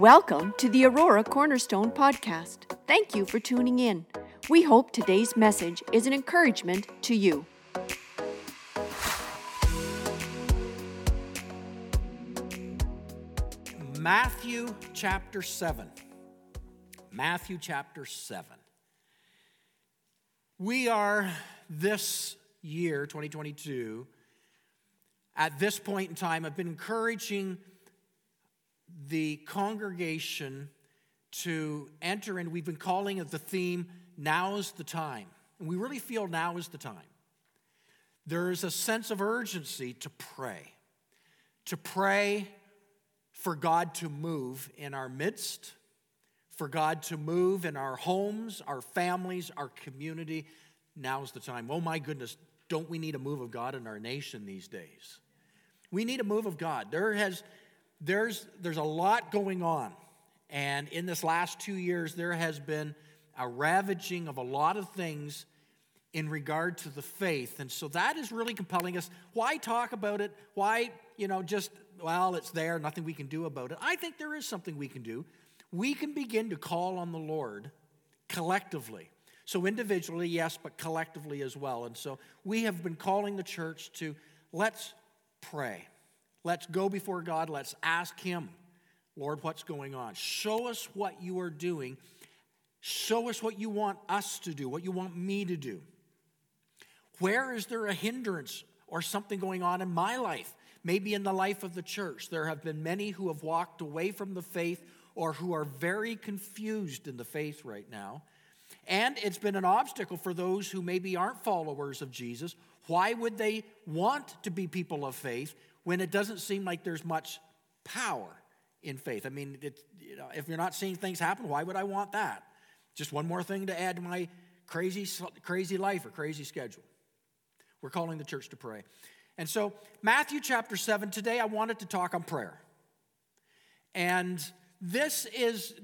Welcome to the Aurora Cornerstone Podcast. Thank you for tuning in. We hope today's message is an encouragement to you. Matthew chapter 7. Matthew chapter 7. We are this year, 2022, at this point in time, I've been encouraging the congregation to enter in. We've been calling it the theme, Now's the Time. And we really feel now is the time. There is a sense of urgency to pray, to pray for God to move in our midst, for God to move in our homes, our families, our community. Now's the time. Oh my goodness, don't we need a move of God in our nation these days? We need a move of God. There has there's there's a lot going on. And in this last 2 years there has been a ravaging of a lot of things in regard to the faith. And so that is really compelling us. Why talk about it? Why, you know, just well, it's there, nothing we can do about it. I think there is something we can do. We can begin to call on the Lord collectively. So, individually, yes, but collectively as well. And so, we have been calling the church to let's pray. Let's go before God. Let's ask Him, Lord, what's going on? Show us what you are doing. Show us what you want us to do, what you want me to do. Where is there a hindrance or something going on in my life? Maybe in the life of the church. There have been many who have walked away from the faith or who are very confused in the faith right now. And it's been an obstacle for those who maybe aren't followers of Jesus. Why would they want to be people of faith when it doesn't seem like there's much power in faith? I mean, you know, if you're not seeing things happen, why would I want that? Just one more thing to add to my crazy, crazy life or crazy schedule. We're calling the church to pray. And so, Matthew chapter 7, today I wanted to talk on prayer. And this is,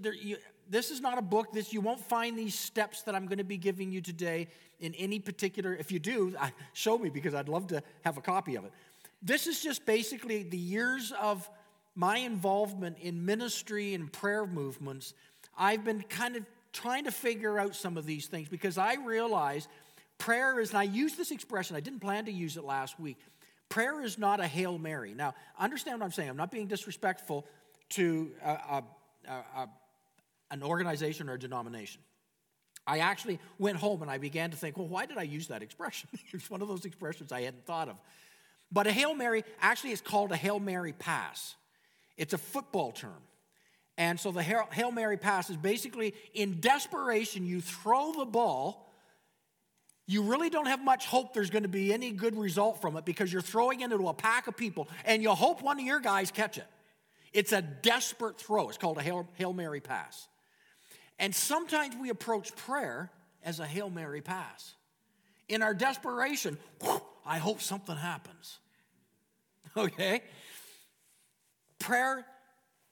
this is not a book this you won't find these steps that i'm going to be giving you today in any particular if you do show me because i'd love to have a copy of it this is just basically the years of my involvement in ministry and prayer movements i've been kind of trying to figure out some of these things because i realize prayer is and i use this expression i didn't plan to use it last week prayer is not a hail mary now understand what i'm saying i'm not being disrespectful to a, a, a an organization or a denomination. I actually went home and I began to think, well, why did I use that expression? it's one of those expressions I hadn't thought of. But a Hail Mary actually is called a Hail Mary pass. It's a football term. And so the Hail Mary pass is basically in desperation, you throw the ball. You really don't have much hope there's going to be any good result from it because you're throwing it into a pack of people and you hope one of your guys catch it. It's a desperate throw. It's called a Hail, Mary pass. And sometimes we approach prayer as a Hail Mary pass. In our desperation, I hope something happens. Okay? Prayer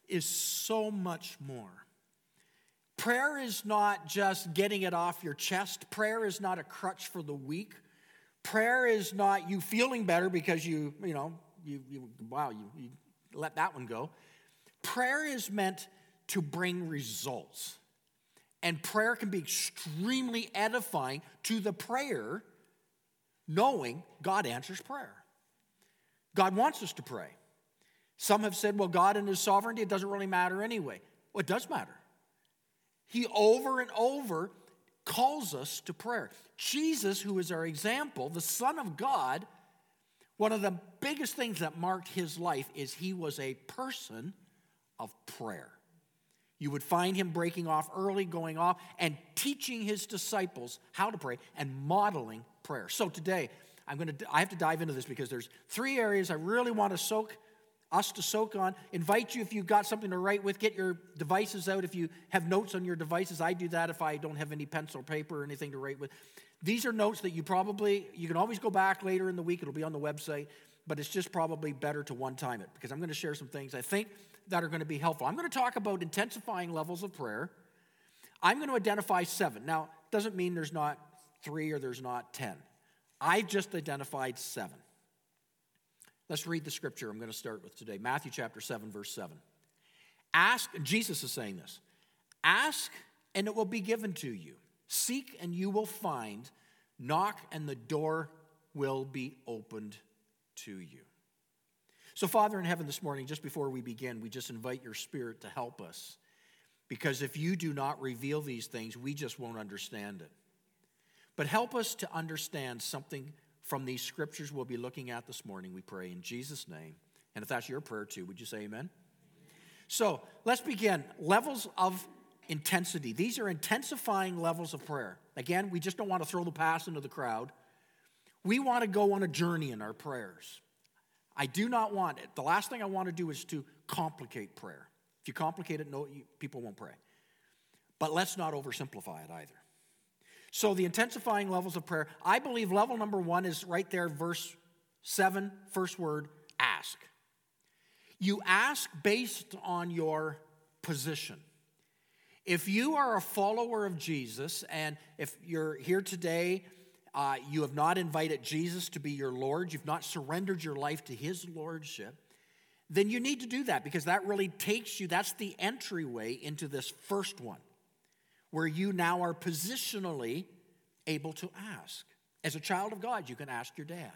is so much more. Prayer is not just getting it off your chest. Prayer is not a crutch for the weak. Prayer is not you feeling better because you, you know, you, you wow, you, you let that one go. Prayer is meant to bring results. And prayer can be extremely edifying to the prayer, knowing God answers prayer. God wants us to pray. Some have said, well, God in His sovereignty, it doesn't really matter anyway. Well, it does matter. He over and over calls us to prayer. Jesus, who is our example, the Son of God, one of the biggest things that marked his life is he was a person of prayer. You would find him breaking off early, going off, and teaching his disciples how to pray and modeling prayer. So today, I'm going to I have to dive into this because there's three areas I really want to soak us to soak on. Invite you if you've got something to write with, get your devices out. If you have notes on your devices, I do that if I don't have any pencil or paper or anything to write with. These are notes that you probably you can always go back later in the week. It'll be on the website, but it's just probably better to one time it because I'm going to share some things I think that are going to be helpful. I'm going to talk about intensifying levels of prayer. I'm going to identify seven. Now, doesn't mean there's not three or there's not ten. I've just identified seven. Let's read the scripture I'm going to start with today Matthew chapter 7, verse 7. Ask, Jesus is saying this ask and it will be given to you. Seek and you will find. Knock and the door will be opened to you. So, Father in heaven, this morning, just before we begin, we just invite your Spirit to help us. Because if you do not reveal these things, we just won't understand it. But help us to understand something from these scriptures we'll be looking at this morning, we pray in Jesus' name. And if that's your prayer too, would you say amen? So let's begin. Levels of intensity. These are intensifying levels of prayer. Again, we just don't want to throw the pass into the crowd. We want to go on a journey in our prayers. I do not want it. The last thing I want to do is to complicate prayer. If you complicate it, no, people won't pray. But let's not oversimplify it either. So, the intensifying levels of prayer, I believe level number one is right there, verse seven, first word ask. You ask based on your position. If you are a follower of Jesus, and if you're here today, uh, you have not invited Jesus to be your Lord, you've not surrendered your life to his lordship, then you need to do that because that really takes you, that's the entryway into this first one, where you now are positionally able to ask. As a child of God, you can ask your dad.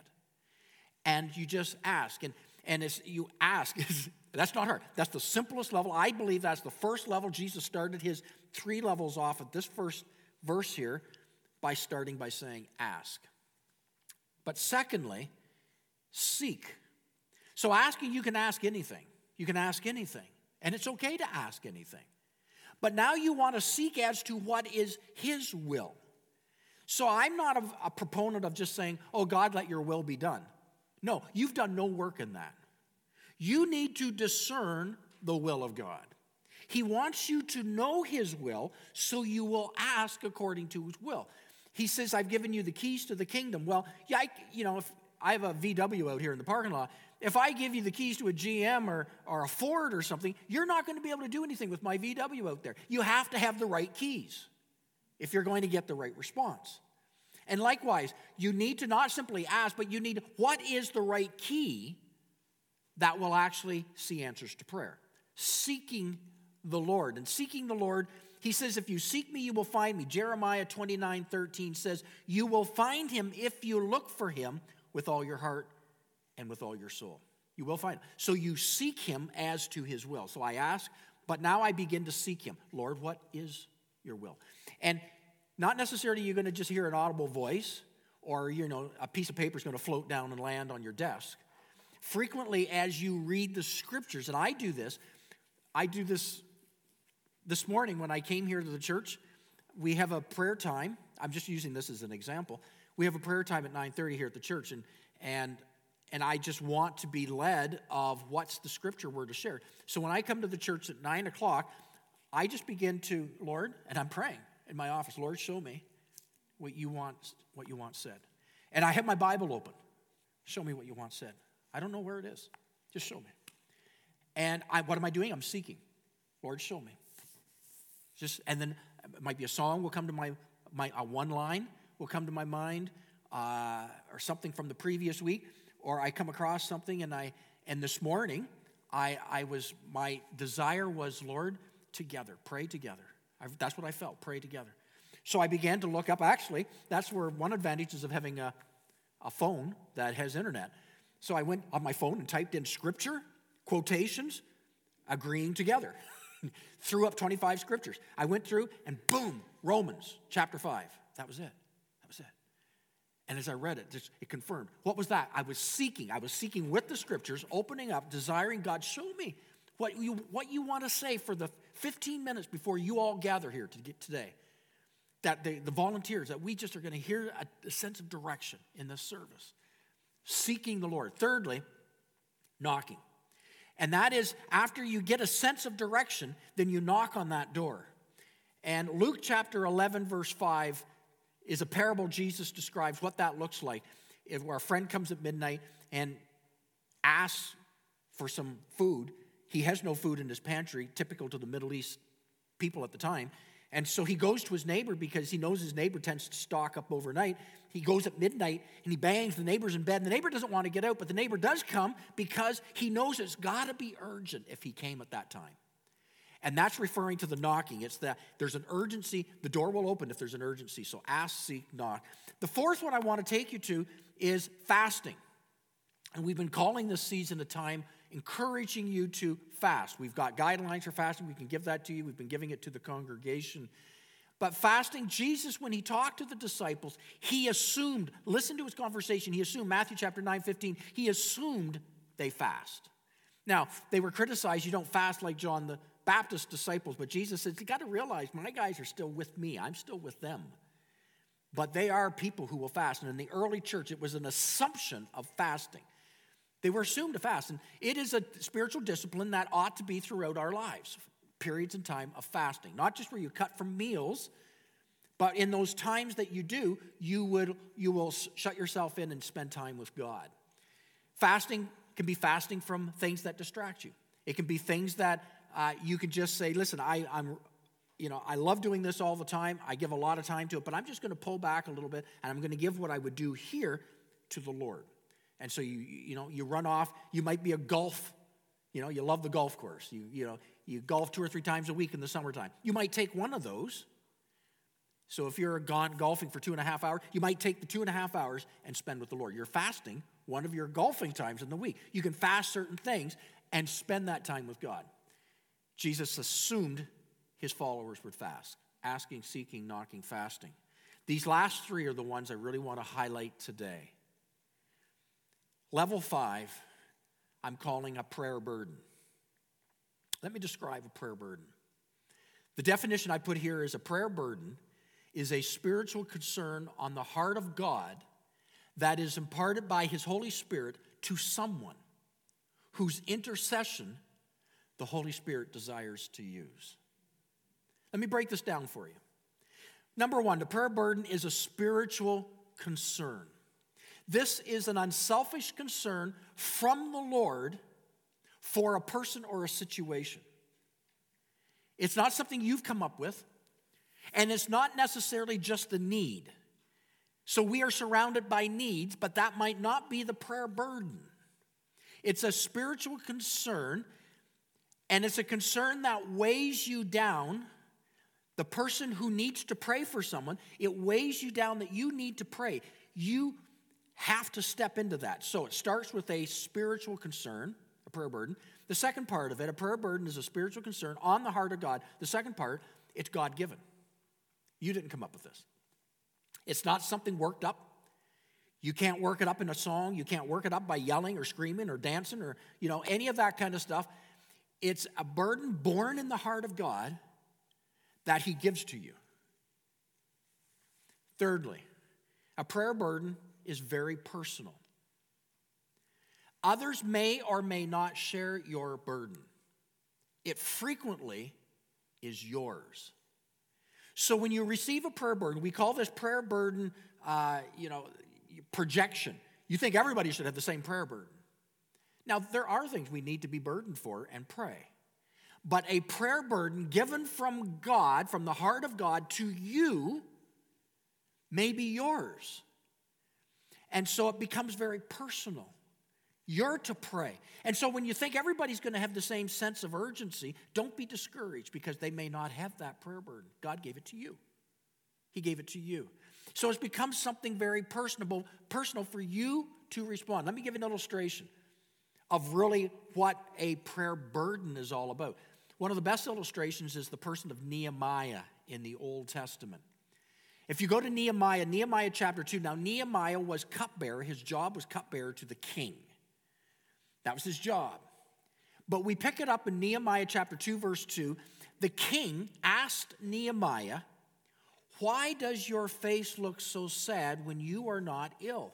And you just ask. And, and as you ask, That's not hard. That's the simplest level. I believe that's the first level. Jesus started his three levels off at this first verse here by starting by saying, ask. But secondly, seek. So asking, you can ask anything. You can ask anything. And it's okay to ask anything. But now you want to seek as to what is his will. So I'm not a, a proponent of just saying, oh, God, let your will be done. No, you've done no work in that. You need to discern the will of God. He wants you to know His will so you will ask according to His will. He says, I've given you the keys to the kingdom. Well, yeah, I, you know, if I have a VW out here in the parking lot, if I give you the keys to a GM or, or a Ford or something, you're not going to be able to do anything with my VW out there. You have to have the right keys if you're going to get the right response. And likewise, you need to not simply ask, but you need what is the right key that will actually see answers to prayer. Seeking the Lord. And seeking the Lord, he says, If you seek me, you will find me. Jeremiah 29 13 says, You will find him if you look for him with all your heart and with all your soul. You will find him. So you seek him as to his will. So I ask, but now I begin to seek him. Lord, what is your will? And not necessarily you're going to just hear an audible voice or you know a piece of paper is going to float down and land on your desk frequently as you read the scriptures, and I do this, I do this this morning when I came here to the church. We have a prayer time. I'm just using this as an example. We have a prayer time at 9:30 here at the church, and and and I just want to be led of what's the scripture word to share. So when I come to the church at nine o'clock, I just begin to Lord, and I'm praying in my office. Lord, show me what you want what you want said, and I have my Bible open. Show me what you want said. I don't know where it is. Just show me. And I, what am I doing? I'm seeking. Lord, show me. Just and then it might be a song will come to my my uh, one line will come to my mind, uh, or something from the previous week, or I come across something and I and this morning I I was my desire was Lord together pray together. I, that's what I felt pray together. So I began to look up. Actually, that's where one advantage is of having a a phone that has internet. So I went on my phone and typed in scripture, quotations, agreeing together. Threw up 25 scriptures. I went through and boom, Romans chapter 5. That was it. That was it. And as I read it, it confirmed. What was that? I was seeking. I was seeking with the scriptures, opening up, desiring God, show me what you, what you want to say for the 15 minutes before you all gather here to get today. That the, the volunteers, that we just are going to hear a, a sense of direction in this service seeking the Lord. Thirdly, knocking. And that is after you get a sense of direction, then you knock on that door. And Luke chapter 11, verse 5 is a parable Jesus describes what that looks like. If our friend comes at midnight and asks for some food, he has no food in his pantry, typical to the Middle East people at the time. And so he goes to his neighbor because he knows his neighbor tends to stock up overnight. He goes at midnight and he bangs the neighbor's in bed. And the neighbor doesn't want to get out, but the neighbor does come because he knows it's got to be urgent if he came at that time. And that's referring to the knocking. It's that there's an urgency. The door will open if there's an urgency. So ask, seek, knock. The fourth one I want to take you to is fasting. And we've been calling this season a time encouraging you to fast. We've got guidelines for fasting. We can give that to you. We've been giving it to the congregation. But fasting, Jesus, when he talked to the disciples, he assumed, listen to his conversation, he assumed, Matthew chapter 9, 15, he assumed they fast. Now, they were criticized, you don't fast like John the Baptist disciples, but Jesus says, you got to realize my guys are still with me, I'm still with them. But they are people who will fast. And in the early church, it was an assumption of fasting. They were assumed to fast. And it is a spiritual discipline that ought to be throughout our lives periods in time of fasting. Not just where you cut from meals, but in those times that you do, you, would, you will shut yourself in and spend time with God. Fasting can be fasting from things that distract you. It can be things that uh, you can just say, listen, I, I'm, you know, I love doing this all the time. I give a lot of time to it, but I'm just going to pull back a little bit and I'm going to give what I would do here to the Lord. And so you, you know, you run off. You might be a golf, you know, you love the golf course. You, you know, you golf two or three times a week in the summertime. You might take one of those. So if you're gone golfing for two and a half hours, you might take the two and a half hours and spend with the Lord. You're fasting one of your golfing times in the week. You can fast certain things and spend that time with God. Jesus assumed his followers would fast asking, seeking, knocking, fasting. These last three are the ones I really want to highlight today. Level five, I'm calling a prayer burden. Let me describe a prayer burden. The definition I put here is a prayer burden is a spiritual concern on the heart of God that is imparted by His Holy Spirit to someone whose intercession the Holy Spirit desires to use. Let me break this down for you. Number one, the prayer burden is a spiritual concern. This is an unselfish concern from the Lord for a person or a situation. It's not something you've come up with, and it's not necessarily just a need. So we are surrounded by needs, but that might not be the prayer burden. It's a spiritual concern, and it's a concern that weighs you down. The person who needs to pray for someone, it weighs you down that you need to pray. You have to step into that. So it starts with a spiritual concern a prayer burden. The second part of it, a prayer burden is a spiritual concern on the heart of God. The second part, it's God given. You didn't come up with this. It's not something worked up. You can't work it up in a song. You can't work it up by yelling or screaming or dancing or, you know, any of that kind of stuff. It's a burden born in the heart of God that He gives to you. Thirdly, a prayer burden is very personal. Others may or may not share your burden. It frequently is yours. So when you receive a prayer burden, we call this prayer burden, uh, you know, projection. You think everybody should have the same prayer burden. Now, there are things we need to be burdened for and pray. But a prayer burden given from God, from the heart of God to you, may be yours. And so it becomes very personal. You're to pray. And so when you think everybody's going to have the same sense of urgency, don't be discouraged because they may not have that prayer burden. God gave it to you. He gave it to you. So it's become something very personable, personal for you to respond. Let me give an illustration of really what a prayer burden is all about. One of the best illustrations is the person of Nehemiah in the Old Testament. If you go to Nehemiah, Nehemiah chapter 2, now Nehemiah was cupbearer, his job was cupbearer to the king. That was his job. But we pick it up in Nehemiah chapter 2, verse 2. The king asked Nehemiah, Why does your face look so sad when you are not ill?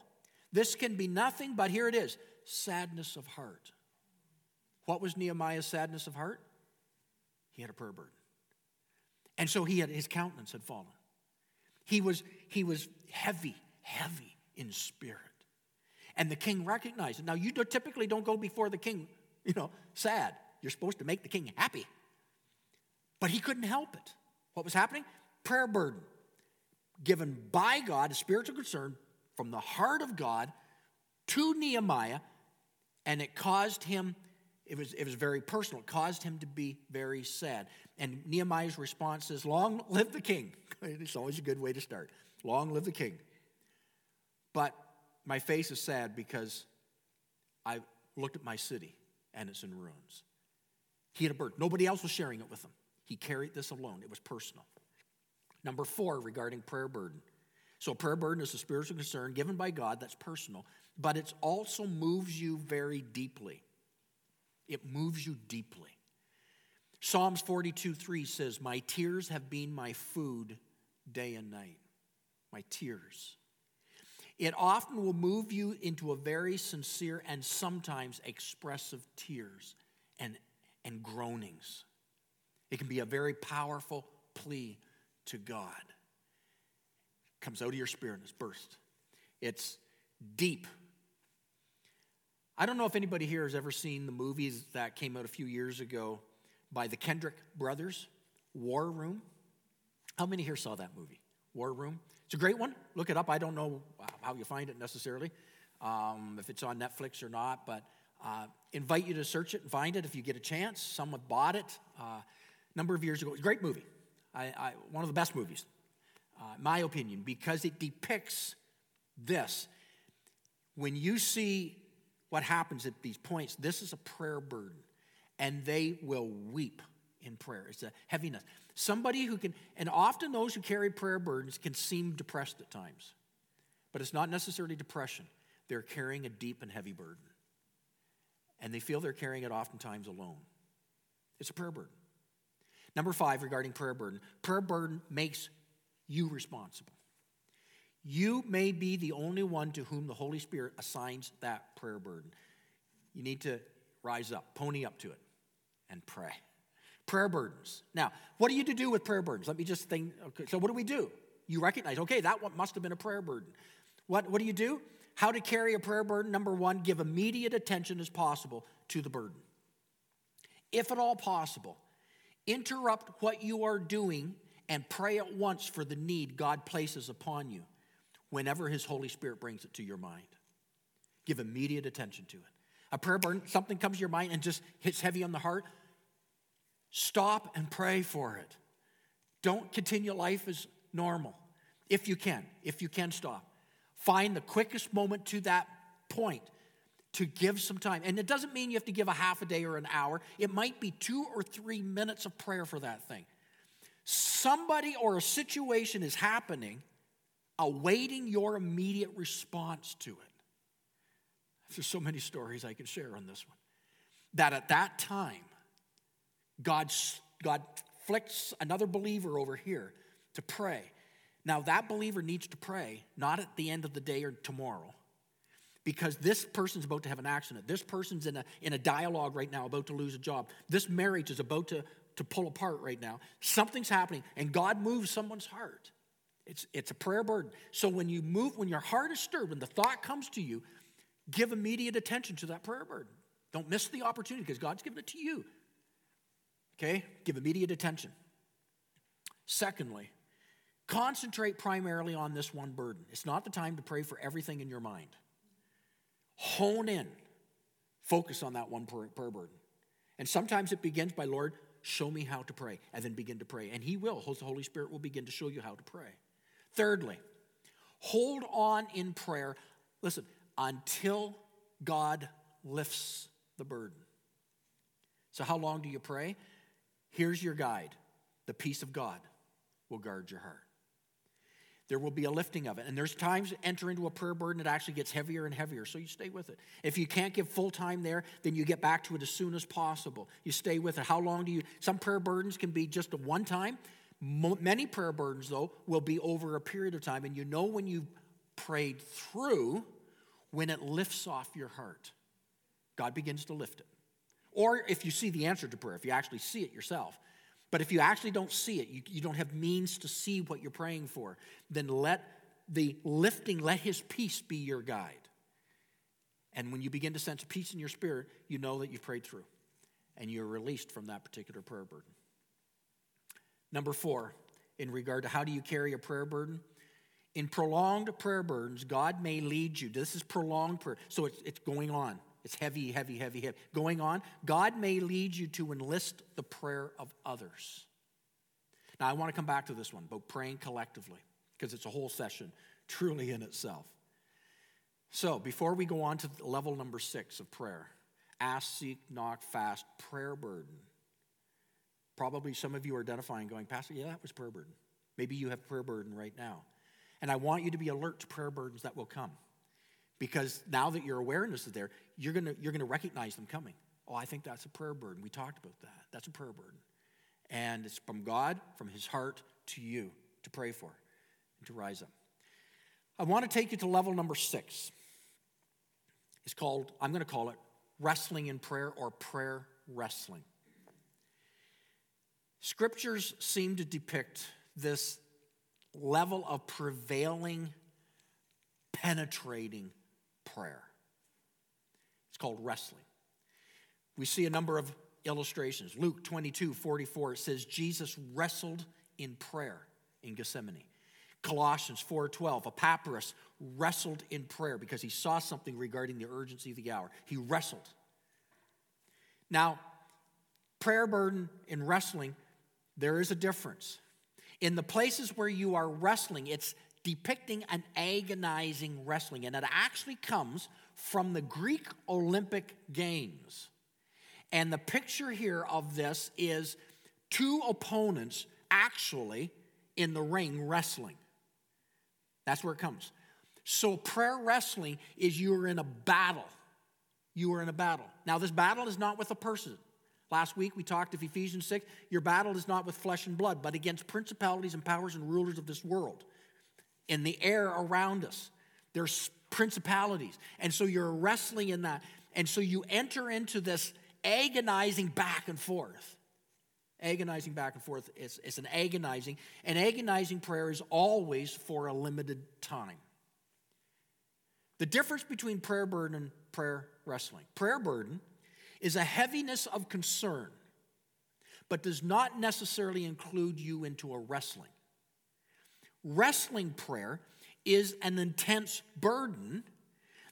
This can be nothing but here it is sadness of heart. What was Nehemiah's sadness of heart? He had a prayer burden. And so he had his countenance had fallen. He was, he was heavy, heavy in spirit. And the king recognized it. Now, you typically don't go before the king, you know, sad. You're supposed to make the king happy. But he couldn't help it. What was happening? Prayer burden given by God, a spiritual concern from the heart of God to Nehemiah, and it caused him, it was, it was very personal. It caused him to be very sad. And Nehemiah's response is, Long live the king. it's always a good way to start. Long live the king. But my face is sad because I looked at my city and it's in ruins. He had a bird. Nobody else was sharing it with him. He carried this alone. It was personal. Number four, regarding prayer burden. So, prayer burden is a spiritual concern given by God that's personal, but it also moves you very deeply. It moves you deeply. Psalms 42 3 says, My tears have been my food day and night. My tears. It often will move you into a very sincere and sometimes expressive tears and, and groanings. It can be a very powerful plea to God. It comes out of your spirit and it's burst. It's deep. I don't know if anybody here has ever seen the movies that came out a few years ago by the Kendrick brothers, War Room. How many here saw that movie? War Room. It's a great one. Look it up. I don't know how you find it necessarily, um, if it's on Netflix or not, but uh, invite you to search it and find it if you get a chance. Someone bought it uh, a number of years ago. It's a great movie. I, I, one of the best movies, uh, my opinion, because it depicts this. When you see what happens at these points, this is a prayer burden, and they will weep in prayer. It's a heaviness. Somebody who can, and often those who carry prayer burdens can seem depressed at times, but it's not necessarily depression. They're carrying a deep and heavy burden, and they feel they're carrying it oftentimes alone. It's a prayer burden. Number five, regarding prayer burden prayer burden makes you responsible. You may be the only one to whom the Holy Spirit assigns that prayer burden. You need to rise up, pony up to it, and pray. Prayer burdens. Now, what are you to do with prayer burdens? Let me just think. Okay, so, what do we do? You recognize, okay, that one must have been a prayer burden. What, what do you do? How to carry a prayer burden? Number one, give immediate attention as possible to the burden. If at all possible, interrupt what you are doing and pray at once for the need God places upon you whenever His Holy Spirit brings it to your mind. Give immediate attention to it. A prayer something comes to your mind and just hits heavy on the heart. Stop and pray for it. Don't continue life as normal. If you can, if you can stop. Find the quickest moment to that point to give some time. And it doesn't mean you have to give a half a day or an hour, it might be two or three minutes of prayer for that thing. Somebody or a situation is happening awaiting your immediate response to it. There's so many stories I can share on this one. That at that time, God, God flicks another believer over here to pray. Now, that believer needs to pray not at the end of the day or tomorrow, because this person's about to have an accident. This person's in a, in a dialogue right now about to lose a job. This marriage is about to, to pull apart right now. Something's happening, and God moves someone's heart. It's, it's a prayer burden. So when you move, when your heart is stirred, when the thought comes to you, give immediate attention to that prayer burden. Don't miss the opportunity because God's given it to you. Okay? Give immediate attention. Secondly, concentrate primarily on this one burden. It's not the time to pray for everything in your mind. Hone in, focus on that one prayer burden. And sometimes it begins by, Lord, show me how to pray, and then begin to pray. And He will, the Holy Spirit will begin to show you how to pray. Thirdly, hold on in prayer, listen, until God lifts the burden. So, how long do you pray? Here's your guide the peace of God will guard your heart. There will be a lifting of it. And there's times enter into a prayer burden, it actually gets heavier and heavier. So you stay with it. If you can't give full time there, then you get back to it as soon as possible. You stay with it. How long do you? Some prayer burdens can be just a one time. Many prayer burdens, though, will be over a period of time. And you know when you've prayed through, when it lifts off your heart. God begins to lift it. Or if you see the answer to prayer, if you actually see it yourself. But if you actually don't see it, you, you don't have means to see what you're praying for, then let the lifting, let His peace be your guide. And when you begin to sense peace in your spirit, you know that you've prayed through and you're released from that particular prayer burden. Number four, in regard to how do you carry a prayer burden? In prolonged prayer burdens, God may lead you. This is prolonged prayer, so it's, it's going on It's heavy, heavy, heavy, heavy. Going on, God may lead you to enlist the prayer of others. Now, I want to come back to this one about praying collectively because it's a whole session truly in itself. So, before we go on to level number six of prayer, ask, seek, knock, fast, prayer burden. Probably some of you are identifying, going, Pastor, yeah, that was prayer burden. Maybe you have prayer burden right now. And I want you to be alert to prayer burdens that will come. Because now that your awareness is there, you're gonna, you're gonna recognize them coming. Oh, I think that's a prayer burden. We talked about that. That's a prayer burden. And it's from God, from His heart to you to pray for and to rise up. I want to take you to level number six. It's called, I'm going to call it wrestling in prayer or prayer wrestling. Scriptures seem to depict this level of prevailing, penetrating prayer. It's called wrestling. We see a number of illustrations. Luke 22 44, it says, Jesus wrestled in prayer in Gethsemane. Colossians 4:12, Epaphras wrestled in prayer because he saw something regarding the urgency of the hour. He wrestled. Now, prayer burden and wrestling, there is a difference. In the places where you are wrestling, it's depicting an agonizing wrestling, and it actually comes from the Greek Olympic Games. And the picture here of this is two opponents actually in the ring wrestling. That's where it comes. So, prayer wrestling is you are in a battle. You are in a battle. Now, this battle is not with a person. Last week we talked of Ephesians 6. Your battle is not with flesh and blood, but against principalities and powers and rulers of this world. In the air around us, there's principalities. And so you're wrestling in that. And so you enter into this agonizing back and forth agonizing back and forth. It's, it's an agonizing. An agonizing prayer is always for a limited time. The difference between prayer burden and prayer wrestling prayer burden is a heaviness of concern, but does not necessarily include you into a wrestling. Wrestling prayer is an intense burden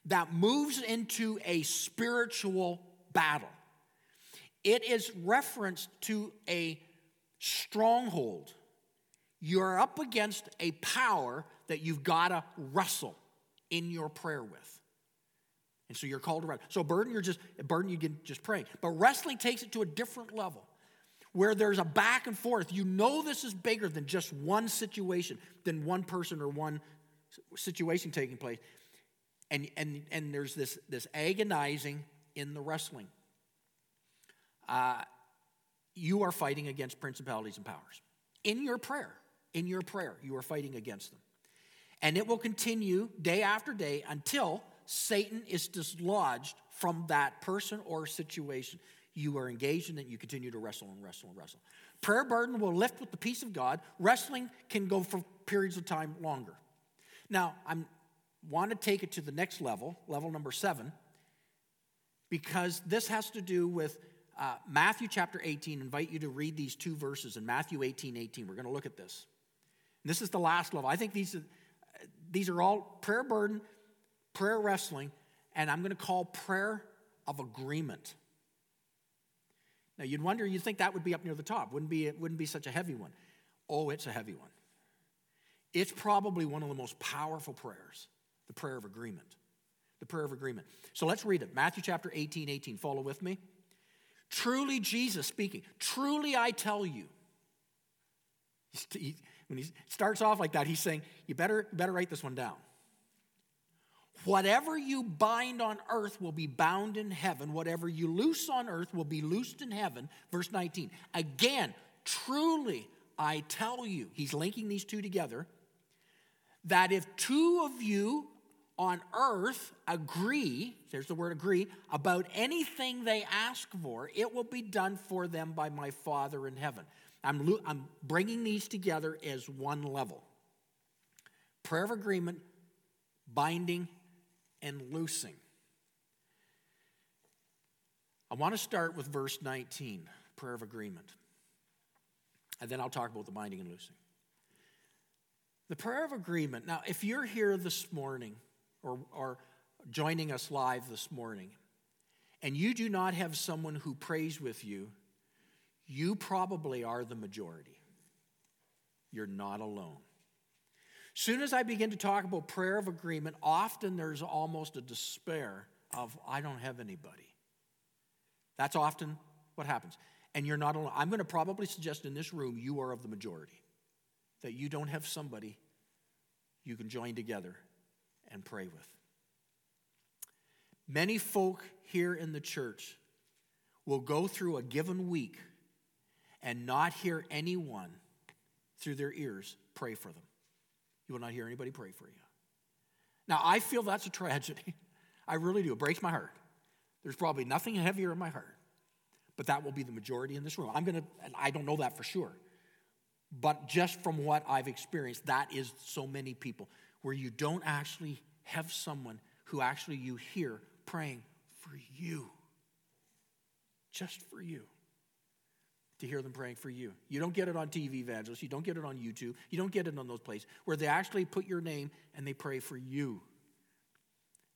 that moves into a spiritual battle. It is referenced to a stronghold. You're up against a power that you've got to wrestle in your prayer with. And so you're called to wrestle. So burden, you're just burden, you can just pray. But wrestling takes it to a different level where there's a back and forth. You know this is bigger than just one situation, than one person or one situation taking place. And, and, and there's this, this agonizing in the wrestling uh, you are fighting against principalities and powers. In your prayer, in your prayer, you are fighting against them. And it will continue day after day until Satan is dislodged from that person or situation. You are engaged in it, you continue to wrestle and wrestle and wrestle. Prayer burden will lift with the peace of God. Wrestling can go for periods of time longer. Now, I want to take it to the next level, level number seven, because this has to do with uh, Matthew chapter 18, invite you to read these two verses in Matthew 18 18. We're going to look at this. And this is the last level. I think these are, these are all prayer burden, prayer wrestling, and I'm going to call prayer of agreement. Now, you'd wonder, you'd think that would be up near the top. Wouldn't be, it wouldn't be such a heavy one. Oh, it's a heavy one. It's probably one of the most powerful prayers, the prayer of agreement. The prayer of agreement. So let's read it. Matthew chapter 18, 18. Follow with me. Truly, Jesus speaking, truly I tell you. when he starts off like that, he's saying, You better, better write this one down. Whatever you bind on earth will be bound in heaven. Whatever you loose on earth will be loosed in heaven. Verse 19. Again, truly I tell you, he's linking these two together, that if two of you on earth agree, there's the word agree, about anything they ask for, it will be done for them by my Father in heaven. I'm, I'm bringing these together as one level prayer of agreement, binding, and loosing. I want to start with verse 19, prayer of agreement. And then I'll talk about the binding and loosing. The prayer of agreement. Now, if you're here this morning or, or joining us live this morning, and you do not have someone who prays with you, you probably are the majority. You're not alone. Soon as I begin to talk about prayer of agreement, often there's almost a despair of, I don't have anybody. That's often what happens. And you're not alone. I'm going to probably suggest in this room you are of the majority, that you don't have somebody you can join together and pray with. Many folk here in the church will go through a given week and not hear anyone through their ears pray for them. You will not hear anybody pray for you. Now, I feel that's a tragedy. I really do. It breaks my heart. There's probably nothing heavier in my heart, but that will be the majority in this room. I'm going to, and I don't know that for sure, but just from what I've experienced, that is so many people where you don't actually have someone who actually you hear praying for you. Just for you. To hear them praying for you. You don't get it on TV evangelists. You don't get it on YouTube. You don't get it on those places where they actually put your name and they pray for you.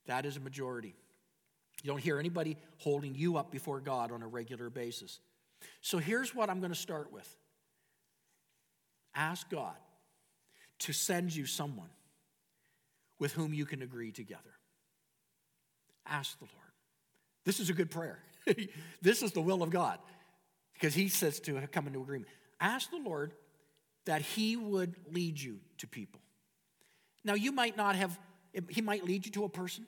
That is a majority. You don't hear anybody holding you up before God on a regular basis. So here's what I'm going to start with ask God to send you someone with whom you can agree together. Ask the Lord. This is a good prayer. this is the will of God because He says to come into agreement. Ask the Lord that He would lead you to people. Now, you might not have, He might lead you to a person,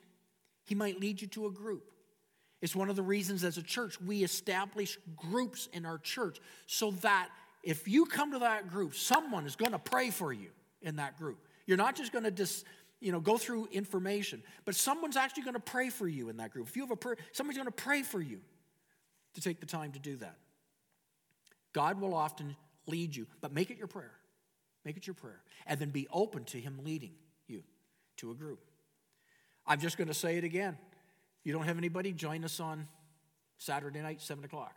He might lead you to a group. It's one of the reasons as a church we establish groups in our church so that if you come to that group, someone is going to pray for you in that group. You're not just going to just you know, go through information, but someone's actually going to pray for you in that group. If you have a prayer, somebody's going to pray for you to take the time to do that. God will often lead you, but make it your prayer. Make it your prayer. And then be open to Him leading you to a group. I'm just going to say it again. You don't have anybody? Join us on Saturday night, 7 o'clock.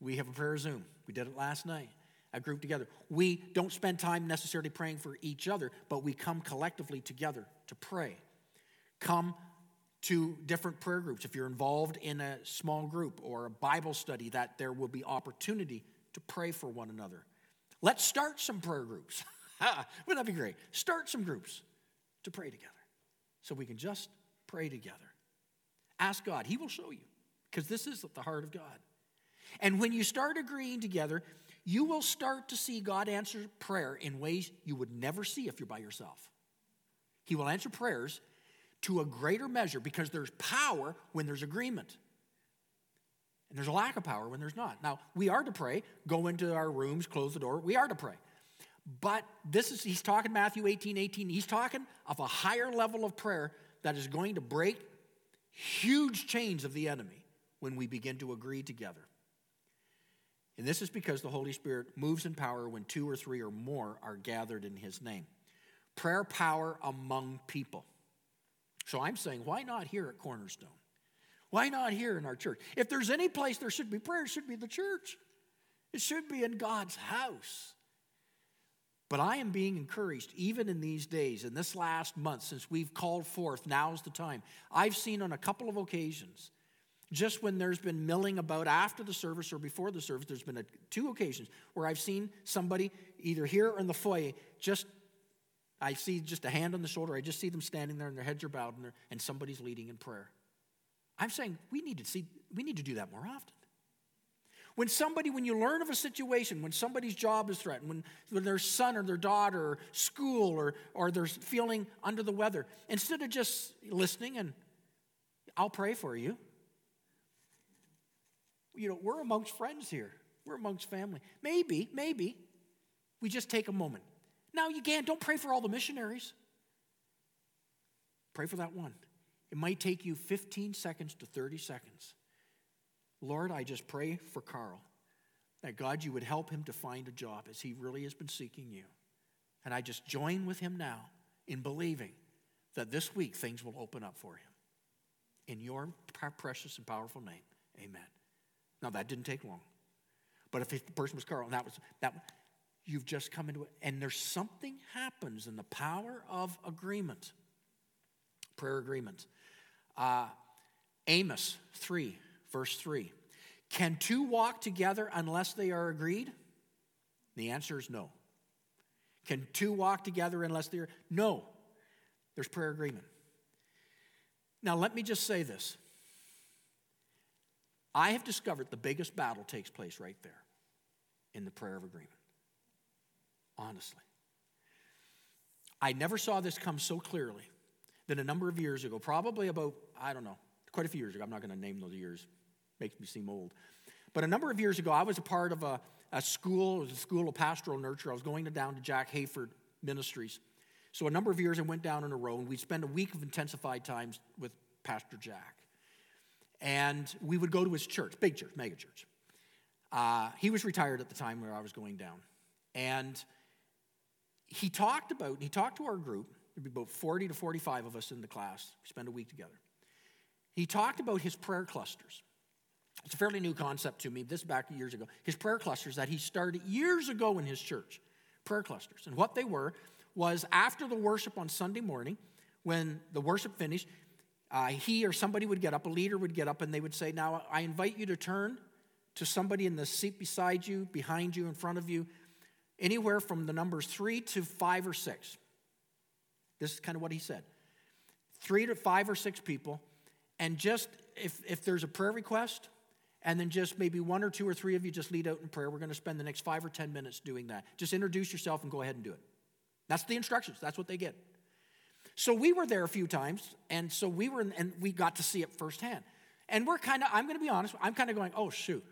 We have a prayer Zoom. We did it last night a group together. We don't spend time necessarily praying for each other, but we come collectively together to pray. Come to different prayer groups. If you're involved in a small group or a Bible study, that there will be opportunity to pray for one another. Let's start some prayer groups. Wouldn't that be great? Start some groups to pray together so we can just pray together. Ask God, He will show you because this is the heart of God. And when you start agreeing together, you will start to see God answer prayer in ways you would never see if you're by yourself. He will answer prayers to a greater measure because there's power when there's agreement. And there's a lack of power when there's not. Now, we are to pray, go into our rooms, close the door. We are to pray. But this is, he's talking Matthew 18 18. He's talking of a higher level of prayer that is going to break huge chains of the enemy when we begin to agree together. And this is because the Holy Spirit moves in power when two or three or more are gathered in His name. Prayer power among people. So I'm saying, why not here at Cornerstone? Why not here in our church? If there's any place there should be prayer, it should be the church. It should be in God's house. But I am being encouraged, even in these days, in this last month, since we've called forth, now's the time. I've seen on a couple of occasions just when there's been milling about after the service or before the service, there's been a, two occasions where I've seen somebody either here or in the foyer just I see just a hand on the shoulder. I just see them standing there and their heads are bowed and, and somebody's leading in prayer. I'm saying we need to see we need to do that more often. When somebody, when you learn of a situation, when somebody's job is threatened, when, when their son or their daughter or school or, or they're feeling under the weather, instead of just listening and I'll pray for you, you know, we're amongst friends here. We're amongst family. Maybe, maybe we just take a moment. Now you can't, don't pray for all the missionaries. Pray for that one. It might take you 15 seconds to 30 seconds. Lord, I just pray for Carl that God, you would help him to find a job as he really has been seeking you. And I just join with him now in believing that this week things will open up for him. In your precious and powerful name, amen. Now, that didn't take long. But if the person was Carl, and that was that, you've just come into it, and there's something happens in the power of agreement, prayer agreement. Uh, Amos 3, verse 3. Can two walk together unless they are agreed? The answer is no. Can two walk together unless they're no? There's prayer agreement. Now, let me just say this. I have discovered the biggest battle takes place right there in the prayer of agreement. Honestly. I never saw this come so clearly than a number of years ago, probably about, I don't know, quite a few years ago. I'm not going to name those years, makes me seem old. But a number of years ago, I was a part of a, a school, it was a school of pastoral nurture. I was going down to Jack Hayford Ministries. So a number of years I went down in a row, and we'd spend a week of intensified times with Pastor Jack. And we would go to his church, big church, mega church. Uh, he was retired at the time where I was going down. And he talked about, he talked to our group, there'd be about 40 to 45 of us in the class, we spend a week together. He talked about his prayer clusters. It's a fairly new concept to me, this back years ago. His prayer clusters that he started years ago in his church, prayer clusters. And what they were was after the worship on Sunday morning, when the worship finished, uh, he or somebody would get up, a leader would get up, and they would say, Now I invite you to turn to somebody in the seat beside you, behind you, in front of you, anywhere from the numbers three to five or six. This is kind of what he said three to five or six people, and just if, if there's a prayer request, and then just maybe one or two or three of you just lead out in prayer. We're going to spend the next five or 10 minutes doing that. Just introduce yourself and go ahead and do it. That's the instructions, that's what they get. So we were there a few times, and so we were, and we got to see it firsthand. And we're kind of, I'm going to be honest, I'm kind of going, oh, shoot.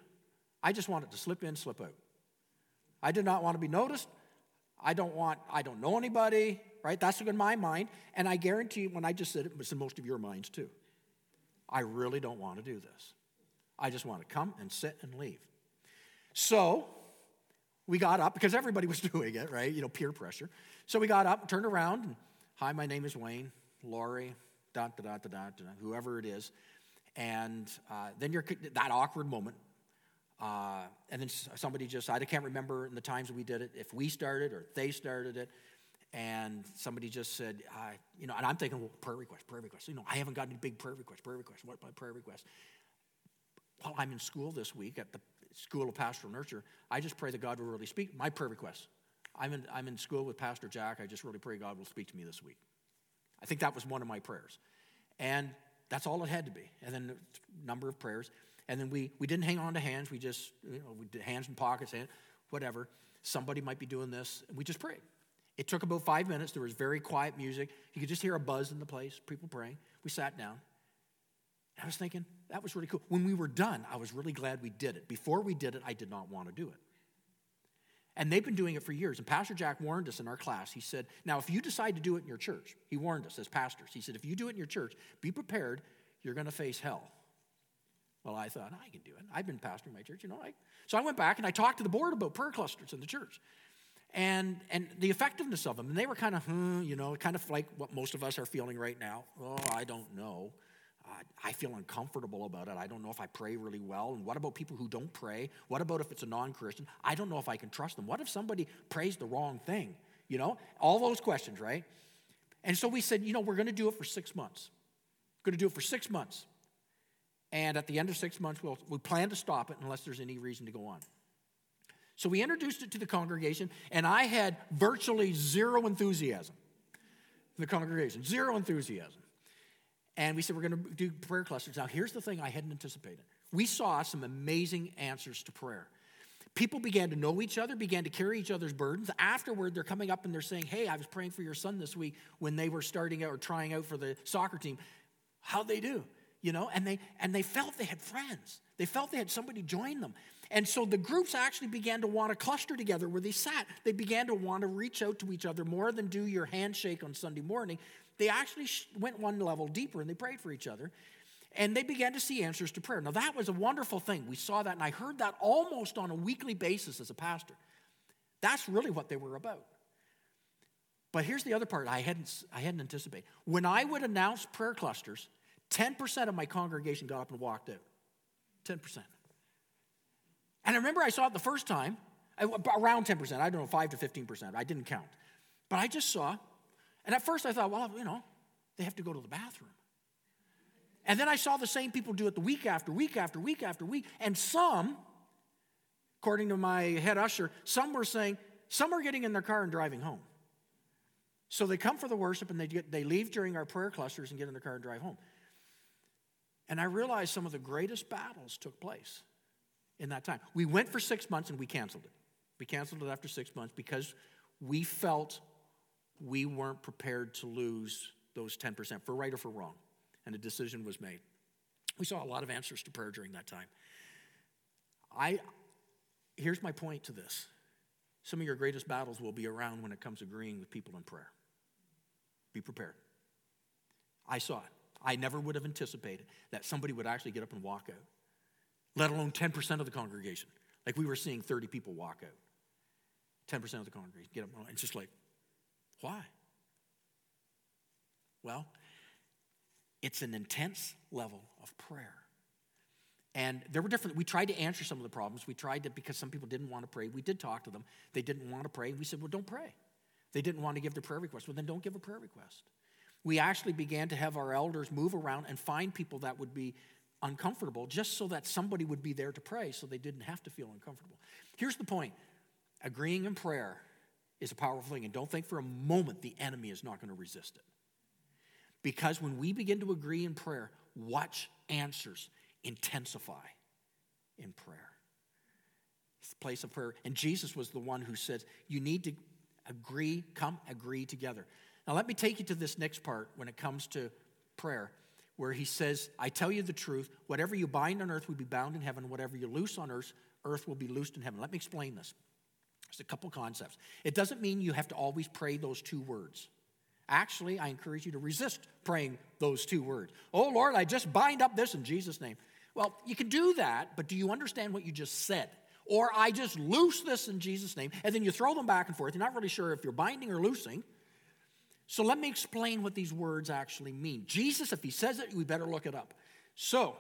I just wanted to slip in, slip out. I did not want to be noticed. I don't want, I don't know anybody, right? That's in my mind. And I guarantee when I just said it, it's in most of your minds too. I really don't want to do this. I just want to come and sit and leave. So we got up because everybody was doing it, right? You know, peer pressure. So we got up, turned around, and Hi, my name is Wayne, Laurie, da da da da da, da whoever it is. And uh, then you're that awkward moment. Uh, and then somebody just, I can't remember in the times we did it, if we started or they started it. And somebody just said, uh, you know, and I'm thinking, well, prayer request, prayer request. You know, I haven't got any big prayer requests, prayer requests. What my prayer request? While I'm in school this week at the School of Pastoral Nurture, I just pray that God will really speak my prayer requests. I'm in, I'm in school with Pastor Jack. I just really pray God will speak to me this week. I think that was one of my prayers. And that's all it had to be. And then a number of prayers. And then we, we didn't hang on to hands. We just, you know, we did hands in pockets, whatever. Somebody might be doing this. We just prayed. It took about five minutes. There was very quiet music. You could just hear a buzz in the place, people praying. We sat down. I was thinking, that was really cool. When we were done, I was really glad we did it. Before we did it, I did not want to do it. And they've been doing it for years. And Pastor Jack warned us in our class. He said, Now, if you decide to do it in your church, he warned us as pastors. He said, If you do it in your church, be prepared, you're going to face hell. Well, I thought, I can do it. I've been pastor in my church, you know. I, so I went back and I talked to the board about prayer clusters in the church and, and the effectiveness of them. And they were kind of, hmm, you know, kind of like what most of us are feeling right now. Oh, I don't know. I feel uncomfortable about it. I don't know if I pray really well. And what about people who don't pray? What about if it's a non Christian? I don't know if I can trust them. What if somebody prays the wrong thing? You know, all those questions, right? And so we said, you know, we're going to do it for six months. Going to do it for six months. And at the end of six months, we'll, we plan to stop it unless there's any reason to go on. So we introduced it to the congregation, and I had virtually zero enthusiasm. The congregation, zero enthusiasm. And we said, we're going to do prayer clusters. Now, here's the thing I hadn't anticipated. We saw some amazing answers to prayer. People began to know each other, began to carry each other's burdens. Afterward, they're coming up and they're saying, Hey, I was praying for your son this week when they were starting out or trying out for the soccer team. How'd they do? You know, and they and they felt they had friends. They felt they had somebody join them. And so the groups actually began to want to cluster together where they sat. They began to want to reach out to each other more than do your handshake on Sunday morning. They actually went one level deeper and they prayed for each other. And they began to see answers to prayer. Now, that was a wonderful thing. We saw that, and I heard that almost on a weekly basis as a pastor. That's really what they were about. But here's the other part I hadn't, I hadn't anticipated. When I would announce prayer clusters, 10% of my congregation got up and walked out. 10%. And I remember I saw it the first time, around 10%. I don't know, 5 to 15%. I didn't count. But I just saw and at first I thought, well, you know, they have to go to the bathroom. And then I saw the same people do it the week after week after week after week. And some, according to my head usher, some were saying, some are getting in their car and driving home. So they come for the worship and they, get, they leave during our prayer clusters and get in their car and drive home. And I realized some of the greatest battles took place in that time. We went for six months and we canceled it. We canceled it after six months because we felt we weren't prepared to lose those 10% for right or for wrong. And a decision was made. We saw a lot of answers to prayer during that time. I, here's my point to this some of your greatest battles will be around when it comes to agreeing with people in prayer. Be prepared. I saw it. I never would have anticipated that somebody would actually get up and walk out, let alone 10% of the congregation. Like we were seeing 30 people walk out. 10% of the congregation get up and it's just like, why? Well, it's an intense level of prayer. And there were different, we tried to answer some of the problems. We tried to, because some people didn't want to pray. We did talk to them. They didn't want to pray. We said, well, don't pray. They didn't want to give their prayer request. Well, then don't give a prayer request. We actually began to have our elders move around and find people that would be uncomfortable just so that somebody would be there to pray so they didn't have to feel uncomfortable. Here's the point agreeing in prayer is a powerful thing, and don't think for a moment the enemy is not going to resist it. Because when we begin to agree in prayer, watch answers intensify in prayer. It's the place of prayer. And Jesus was the one who said, You need to agree, come agree together. Now, let me take you to this next part when it comes to prayer, where he says, I tell you the truth, whatever you bind on earth will be bound in heaven, whatever you loose on earth, earth will be loosed in heaven. Let me explain this. There's a couple concepts. It doesn't mean you have to always pray those two words. Actually, I encourage you to resist praying those two words. Oh Lord, I just bind up this in Jesus' name. Well, you can do that, but do you understand what you just said? Or I just loose this in Jesus' name, and then you throw them back and forth. You're not really sure if you're binding or loosing. So let me explain what these words actually mean. Jesus, if he says it, we better look it up. So,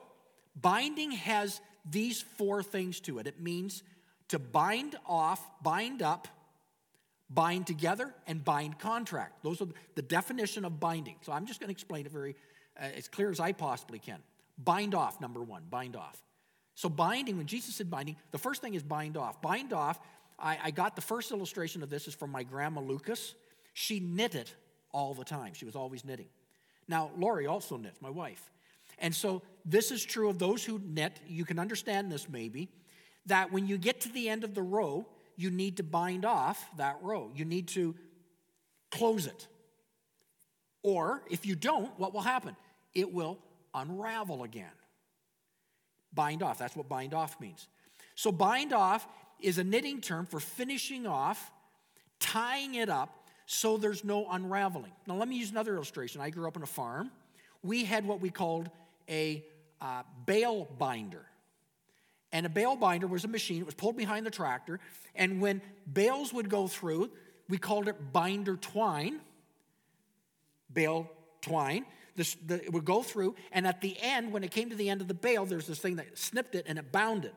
binding has these four things to it it means to bind off, bind up, bind together, and bind contract. Those are the definition of binding. So I'm just going to explain it very uh, as clear as I possibly can. Bind off, number one, bind off. So, binding, when Jesus said binding, the first thing is bind off. Bind off, I, I got the first illustration of this is from my grandma Lucas. She knitted all the time, she was always knitting. Now, Lori also knits, my wife. And so, this is true of those who knit. You can understand this maybe that when you get to the end of the row, you need to bind off that row. You need to close it. Or if you don't, what will happen? It will unravel again. Bind off, that's what bind off means. So, bind off is a knitting term for finishing off, tying it up so there's no unraveling. Now, let me use another illustration. I grew up on a farm. We had what we called a uh, bale binder. And a bale binder was a machine, it was pulled behind the tractor. And when bales would go through, we called it binder twine, bale twine. This, the, it would go through, and at the end, when it came to the end of the bale, there's this thing that snipped it and it bound it.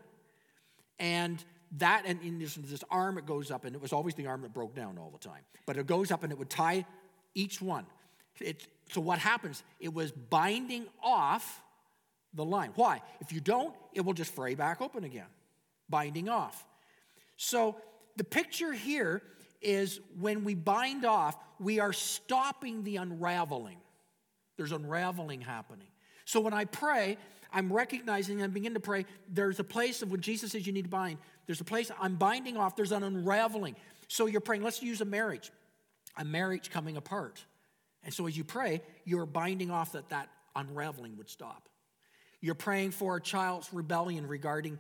And that, and in this, arm, it goes up, and it was always the arm that broke down all the time. But it goes up and it would tie each one. It, so what happens? It was binding off the line. Why? If you don't, it will just fray back open again, binding off. So the picture here is when we bind off, we are stopping the unraveling. There's unraveling happening. So when I pray, I'm recognizing and begin to pray, there's a place of when Jesus says you need to bind, there's a place I'm binding off, there's an unraveling. So you're praying, let's use a marriage, a marriage coming apart. And so as you pray, you're binding off that that unraveling would stop. You're praying for a child's rebellion regarding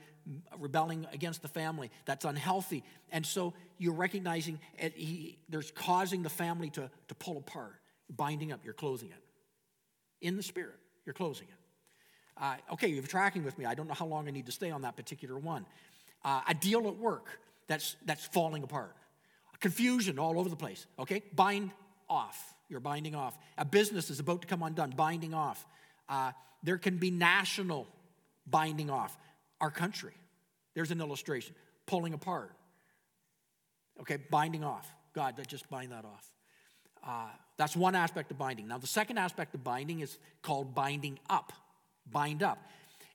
rebelling against the family that's unhealthy. And so you're recognizing it, he, there's causing the family to, to pull apart. binding up, you're closing it. In the spirit, you're closing it. Uh, okay, you're tracking with me. I don't know how long I need to stay on that particular one. Uh, a deal at work that's, that's falling apart. Confusion all over the place. Okay, bind off. You're binding off. A business is about to come undone, binding off. Uh, there can be national binding off. Our country, there's an illustration, pulling apart. Okay, binding off. God, just bind that off. Uh, that's one aspect of binding. Now, the second aspect of binding is called binding up. Bind up.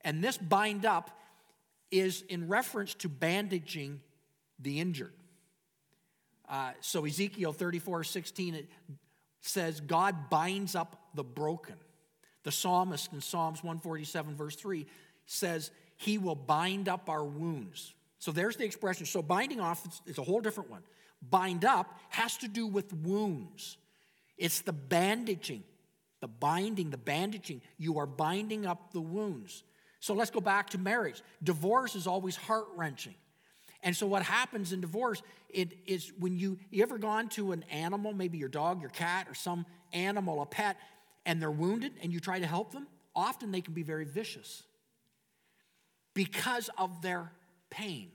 And this bind up is in reference to bandaging the injured. Uh, so Ezekiel 34 16, it says, God binds up the broken. The psalmist in Psalms 147, verse 3, says, He will bind up our wounds. So there's the expression. So binding off is a whole different one. Bind up has to do with wounds, it's the bandaging, the binding, the bandaging. You are binding up the wounds. So let's go back to marriage. Divorce is always heart wrenching. And so what happens in divorce it is when you you ever gone to an animal, maybe your dog, your cat, or some animal, a pet, and they're wounded and you try to help them, often they can be very vicious because of their pain.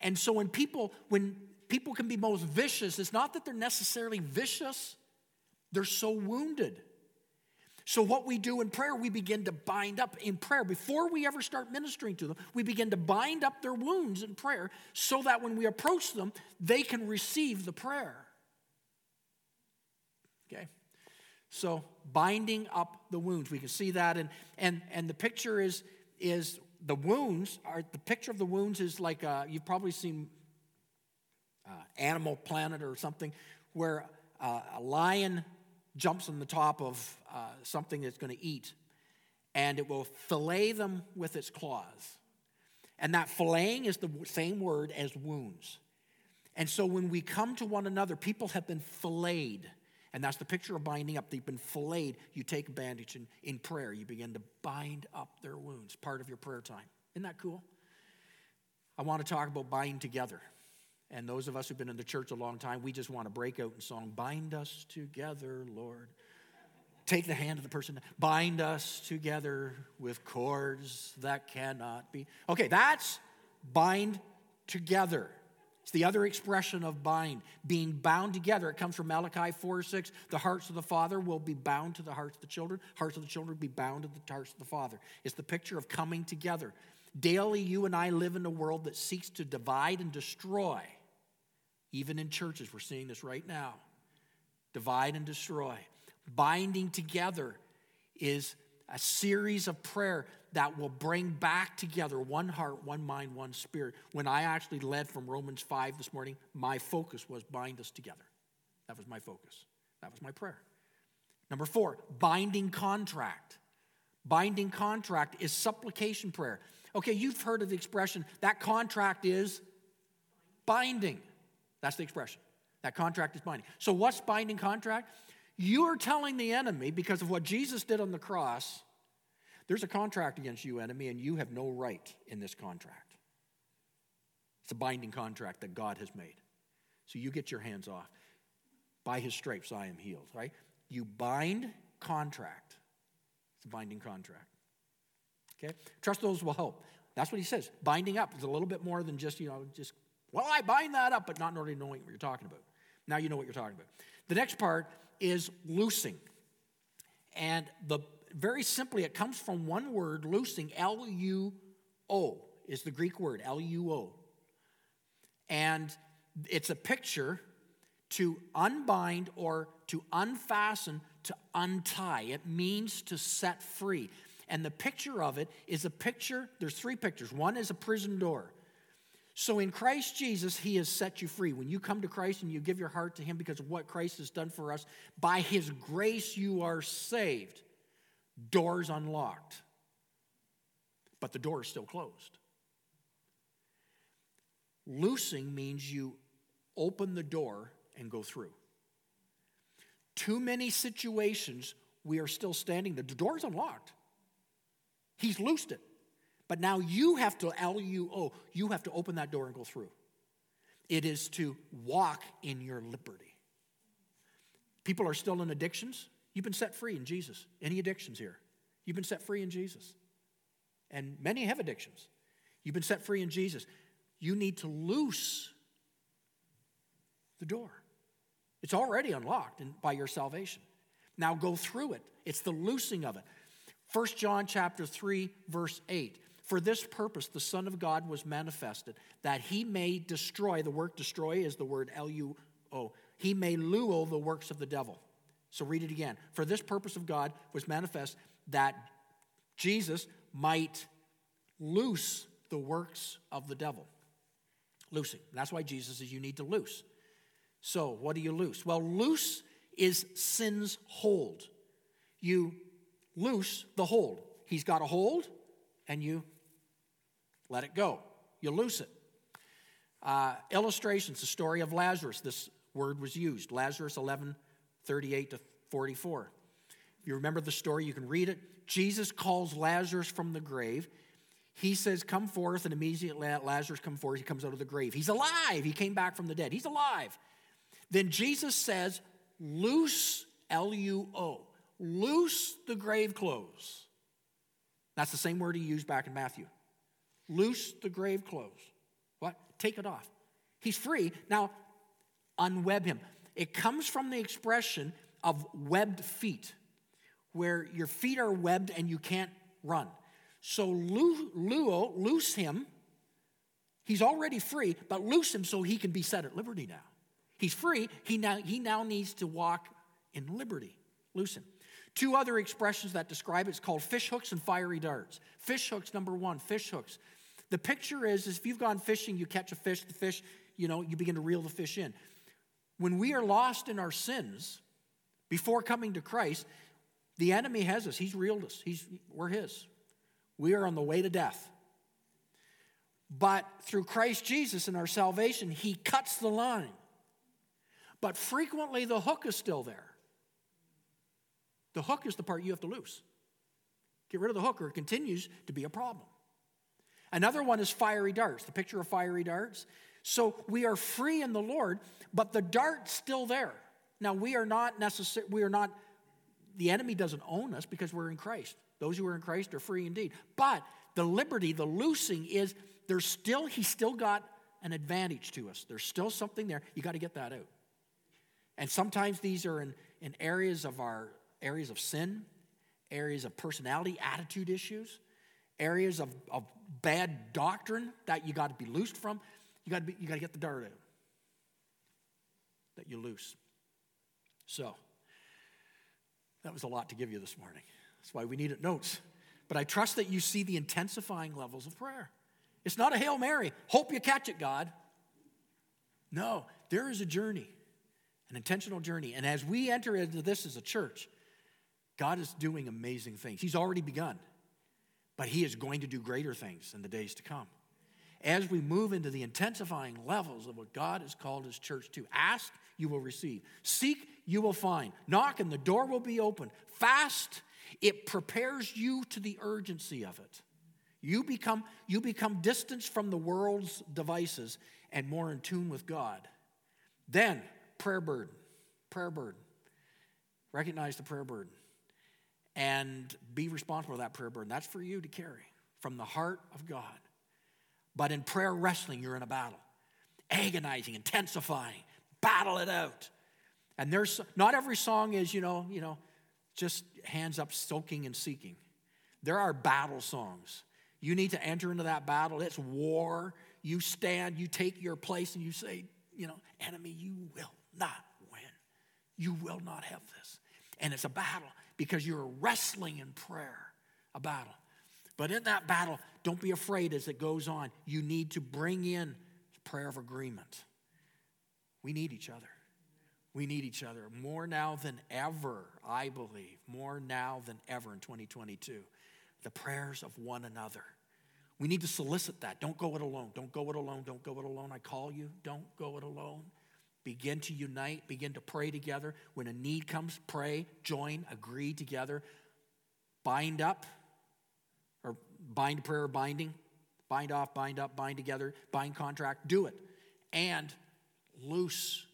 And so when people when people can be most vicious, it's not that they're necessarily vicious, they're so wounded. So, what we do in prayer, we begin to bind up in prayer. Before we ever start ministering to them, we begin to bind up their wounds in prayer so that when we approach them, they can receive the prayer. Okay? So, binding up the wounds. We can see that. And, and, and the picture is, is the wounds are, the picture of the wounds is like, uh, you've probably seen uh, Animal Planet or something, where uh, a lion jumps on the top of uh, something that's going to eat, and it will fillet them with its claws. And that filleting is the same word as wounds. And so when we come to one another, people have been filleted. And that's the picture of binding up. They've been filleted. You take a bandage and in prayer, you begin to bind up their wounds, part of your prayer time. Isn't that cool? I want to talk about bind together. And those of us who've been in the church a long time, we just want to break out in song, Bind us together, Lord. Take the hand of the person, bind us together with cords that cannot be. Okay, that's bind together. It's the other expression of bind, being bound together. It comes from Malachi 4 6. The hearts of the father will be bound to the hearts of the children, hearts of the children will be bound to the hearts of the father. It's the picture of coming together. Daily, you and I live in a world that seeks to divide and destroy. Even in churches, we're seeing this right now. Divide and destroy. Binding together is a series of prayer that will bring back together one heart, one mind, one spirit. When I actually led from Romans 5 this morning, my focus was bind us together. That was my focus. That was my prayer. Number four, binding contract. Binding contract is supplication prayer. Okay, you've heard of the expression that contract is binding. That's the expression. That contract is binding. So, what's binding contract? You are telling the enemy, because of what Jesus did on the cross, there's a contract against you, enemy, and you have no right in this contract. It's a binding contract that God has made. So you get your hands off. By his stripes I am healed, right? You bind contract. It's a binding contract. Okay? Trust those will help. That's what he says. Binding up is a little bit more than just, you know, just well, I bind that up, but not really knowing what you're talking about. Now you know what you're talking about. The next part is loosing. And the very simply, it comes from one word, loosing, L U O is the Greek word, L U O. And it's a picture to unbind or to unfasten, to untie. It means to set free. And the picture of it is a picture, there's three pictures. One is a prison door. So in Christ Jesus, He has set you free. When you come to Christ and you give your heart to Him because of what Christ has done for us, by His grace you are saved. Doors unlocked, but the door is still closed. Loosing means you open the door and go through. Too many situations, we are still standing, the door's unlocked. He's loosed it. But now you have to, L U O, you have to open that door and go through. It is to walk in your liberty. People are still in addictions. You've been set free in Jesus. Any addictions here? You've been set free in Jesus. And many have addictions. You've been set free in Jesus. You need to loose the door. It's already unlocked by your salvation. Now go through it. It's the loosing of it. 1 John chapter 3 verse 8. For this purpose, the Son of God was manifested, that he may destroy, the word destroy is the word L U O, he may luo the works of the devil. So read it again. For this purpose of God was manifest, that Jesus might loose the works of the devil. Loosing. That's why Jesus says you need to loose. So, what do you loose? Well, loose is sin's hold. You loose the hold. He's got a hold, and you let it go. You loose it. Uh, illustrations, the story of Lazarus. This word was used. Lazarus 11, 38 to 44. If you remember the story, you can read it. Jesus calls Lazarus from the grave. He says, Come forth, and immediately Lazarus comes forth. He comes out of the grave. He's alive. He came back from the dead. He's alive. Then Jesus says, Loose, L U O, loose the grave clothes. That's the same word he used back in Matthew. Loose the grave clothes. What? Take it off. He's free. Now, unweb him. It comes from the expression of webbed feet, where your feet are webbed and you can't run. So luo, loose him. He's already free, but loose him so he can be set at liberty now. He's free. He now, he now needs to walk in liberty. Loose him. Two other expressions that describe it's called fish hooks and fiery darts. Fish hooks, number one, fish hooks. The picture is, is if you've gone fishing, you catch a fish, the fish, you know, you begin to reel the fish in. When we are lost in our sins, before coming to Christ, the enemy has us. He's reeled us. He's, we're his. We are on the way to death. But through Christ Jesus and our salvation, he cuts the line. But frequently the hook is still there. The hook is the part you have to loose. Get rid of the hook or it continues to be a problem. Another one is fiery darts, the picture of fiery darts. So we are free in the Lord, but the dart's still there. Now we are not necessary, we are not, the enemy doesn't own us because we're in Christ. Those who are in Christ are free indeed. But the liberty, the loosing is there's still, he's still got an advantage to us. There's still something there. You got to get that out. And sometimes these are in, in areas of our areas of sin, areas of personality, attitude issues, areas of, of bad doctrine that you got to be loosed from. You got to you got to get the dirt out that you loose. So, that was a lot to give you this morning. That's why we needed notes. But I trust that you see the intensifying levels of prayer. It's not a Hail Mary, hope you catch it, God. No, there is a journey, an intentional journey. And as we enter into this as a church, God is doing amazing things. He's already begun, but He is going to do greater things in the days to come. As we move into the intensifying levels of what God has called His church to, ask, you will receive. Seek, you will find. Knock, and the door will be open. Fast, it prepares you to the urgency of it. You become, you become distanced from the world's devices and more in tune with God. Then, prayer burden. Prayer burden. Recognize the prayer burden and be responsible for that prayer burden. That's for you to carry from the heart of God. But in prayer wrestling, you're in a battle, agonizing, intensifying, battle it out. And there's not every song is, you know, you know, just hands up, soaking and seeking. There are battle songs. You need to enter into that battle. It's war. You stand, you take your place, and you say, you know, enemy, you will not win. You will not have this. And it's a battle because you're wrestling in prayer, a battle. But in that battle, don't be afraid as it goes on. You need to bring in prayer of agreement. We need each other. We need each other more now than ever, I believe, more now than ever in 2022. The prayers of one another. We need to solicit that. Don't go it alone. Don't go it alone. Don't go it alone. I call you. Don't go it alone. Begin to unite, begin to pray together. When a need comes, pray, join, agree together. Bind up, or bind prayer, binding. Bind off, bind up, bind together, bind contract. Do it. And loose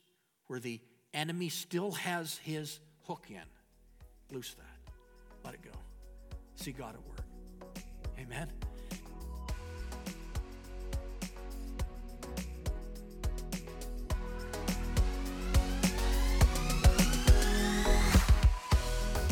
where the enemy still has his hook in. Loose that. Let it go. See God at work. Amen.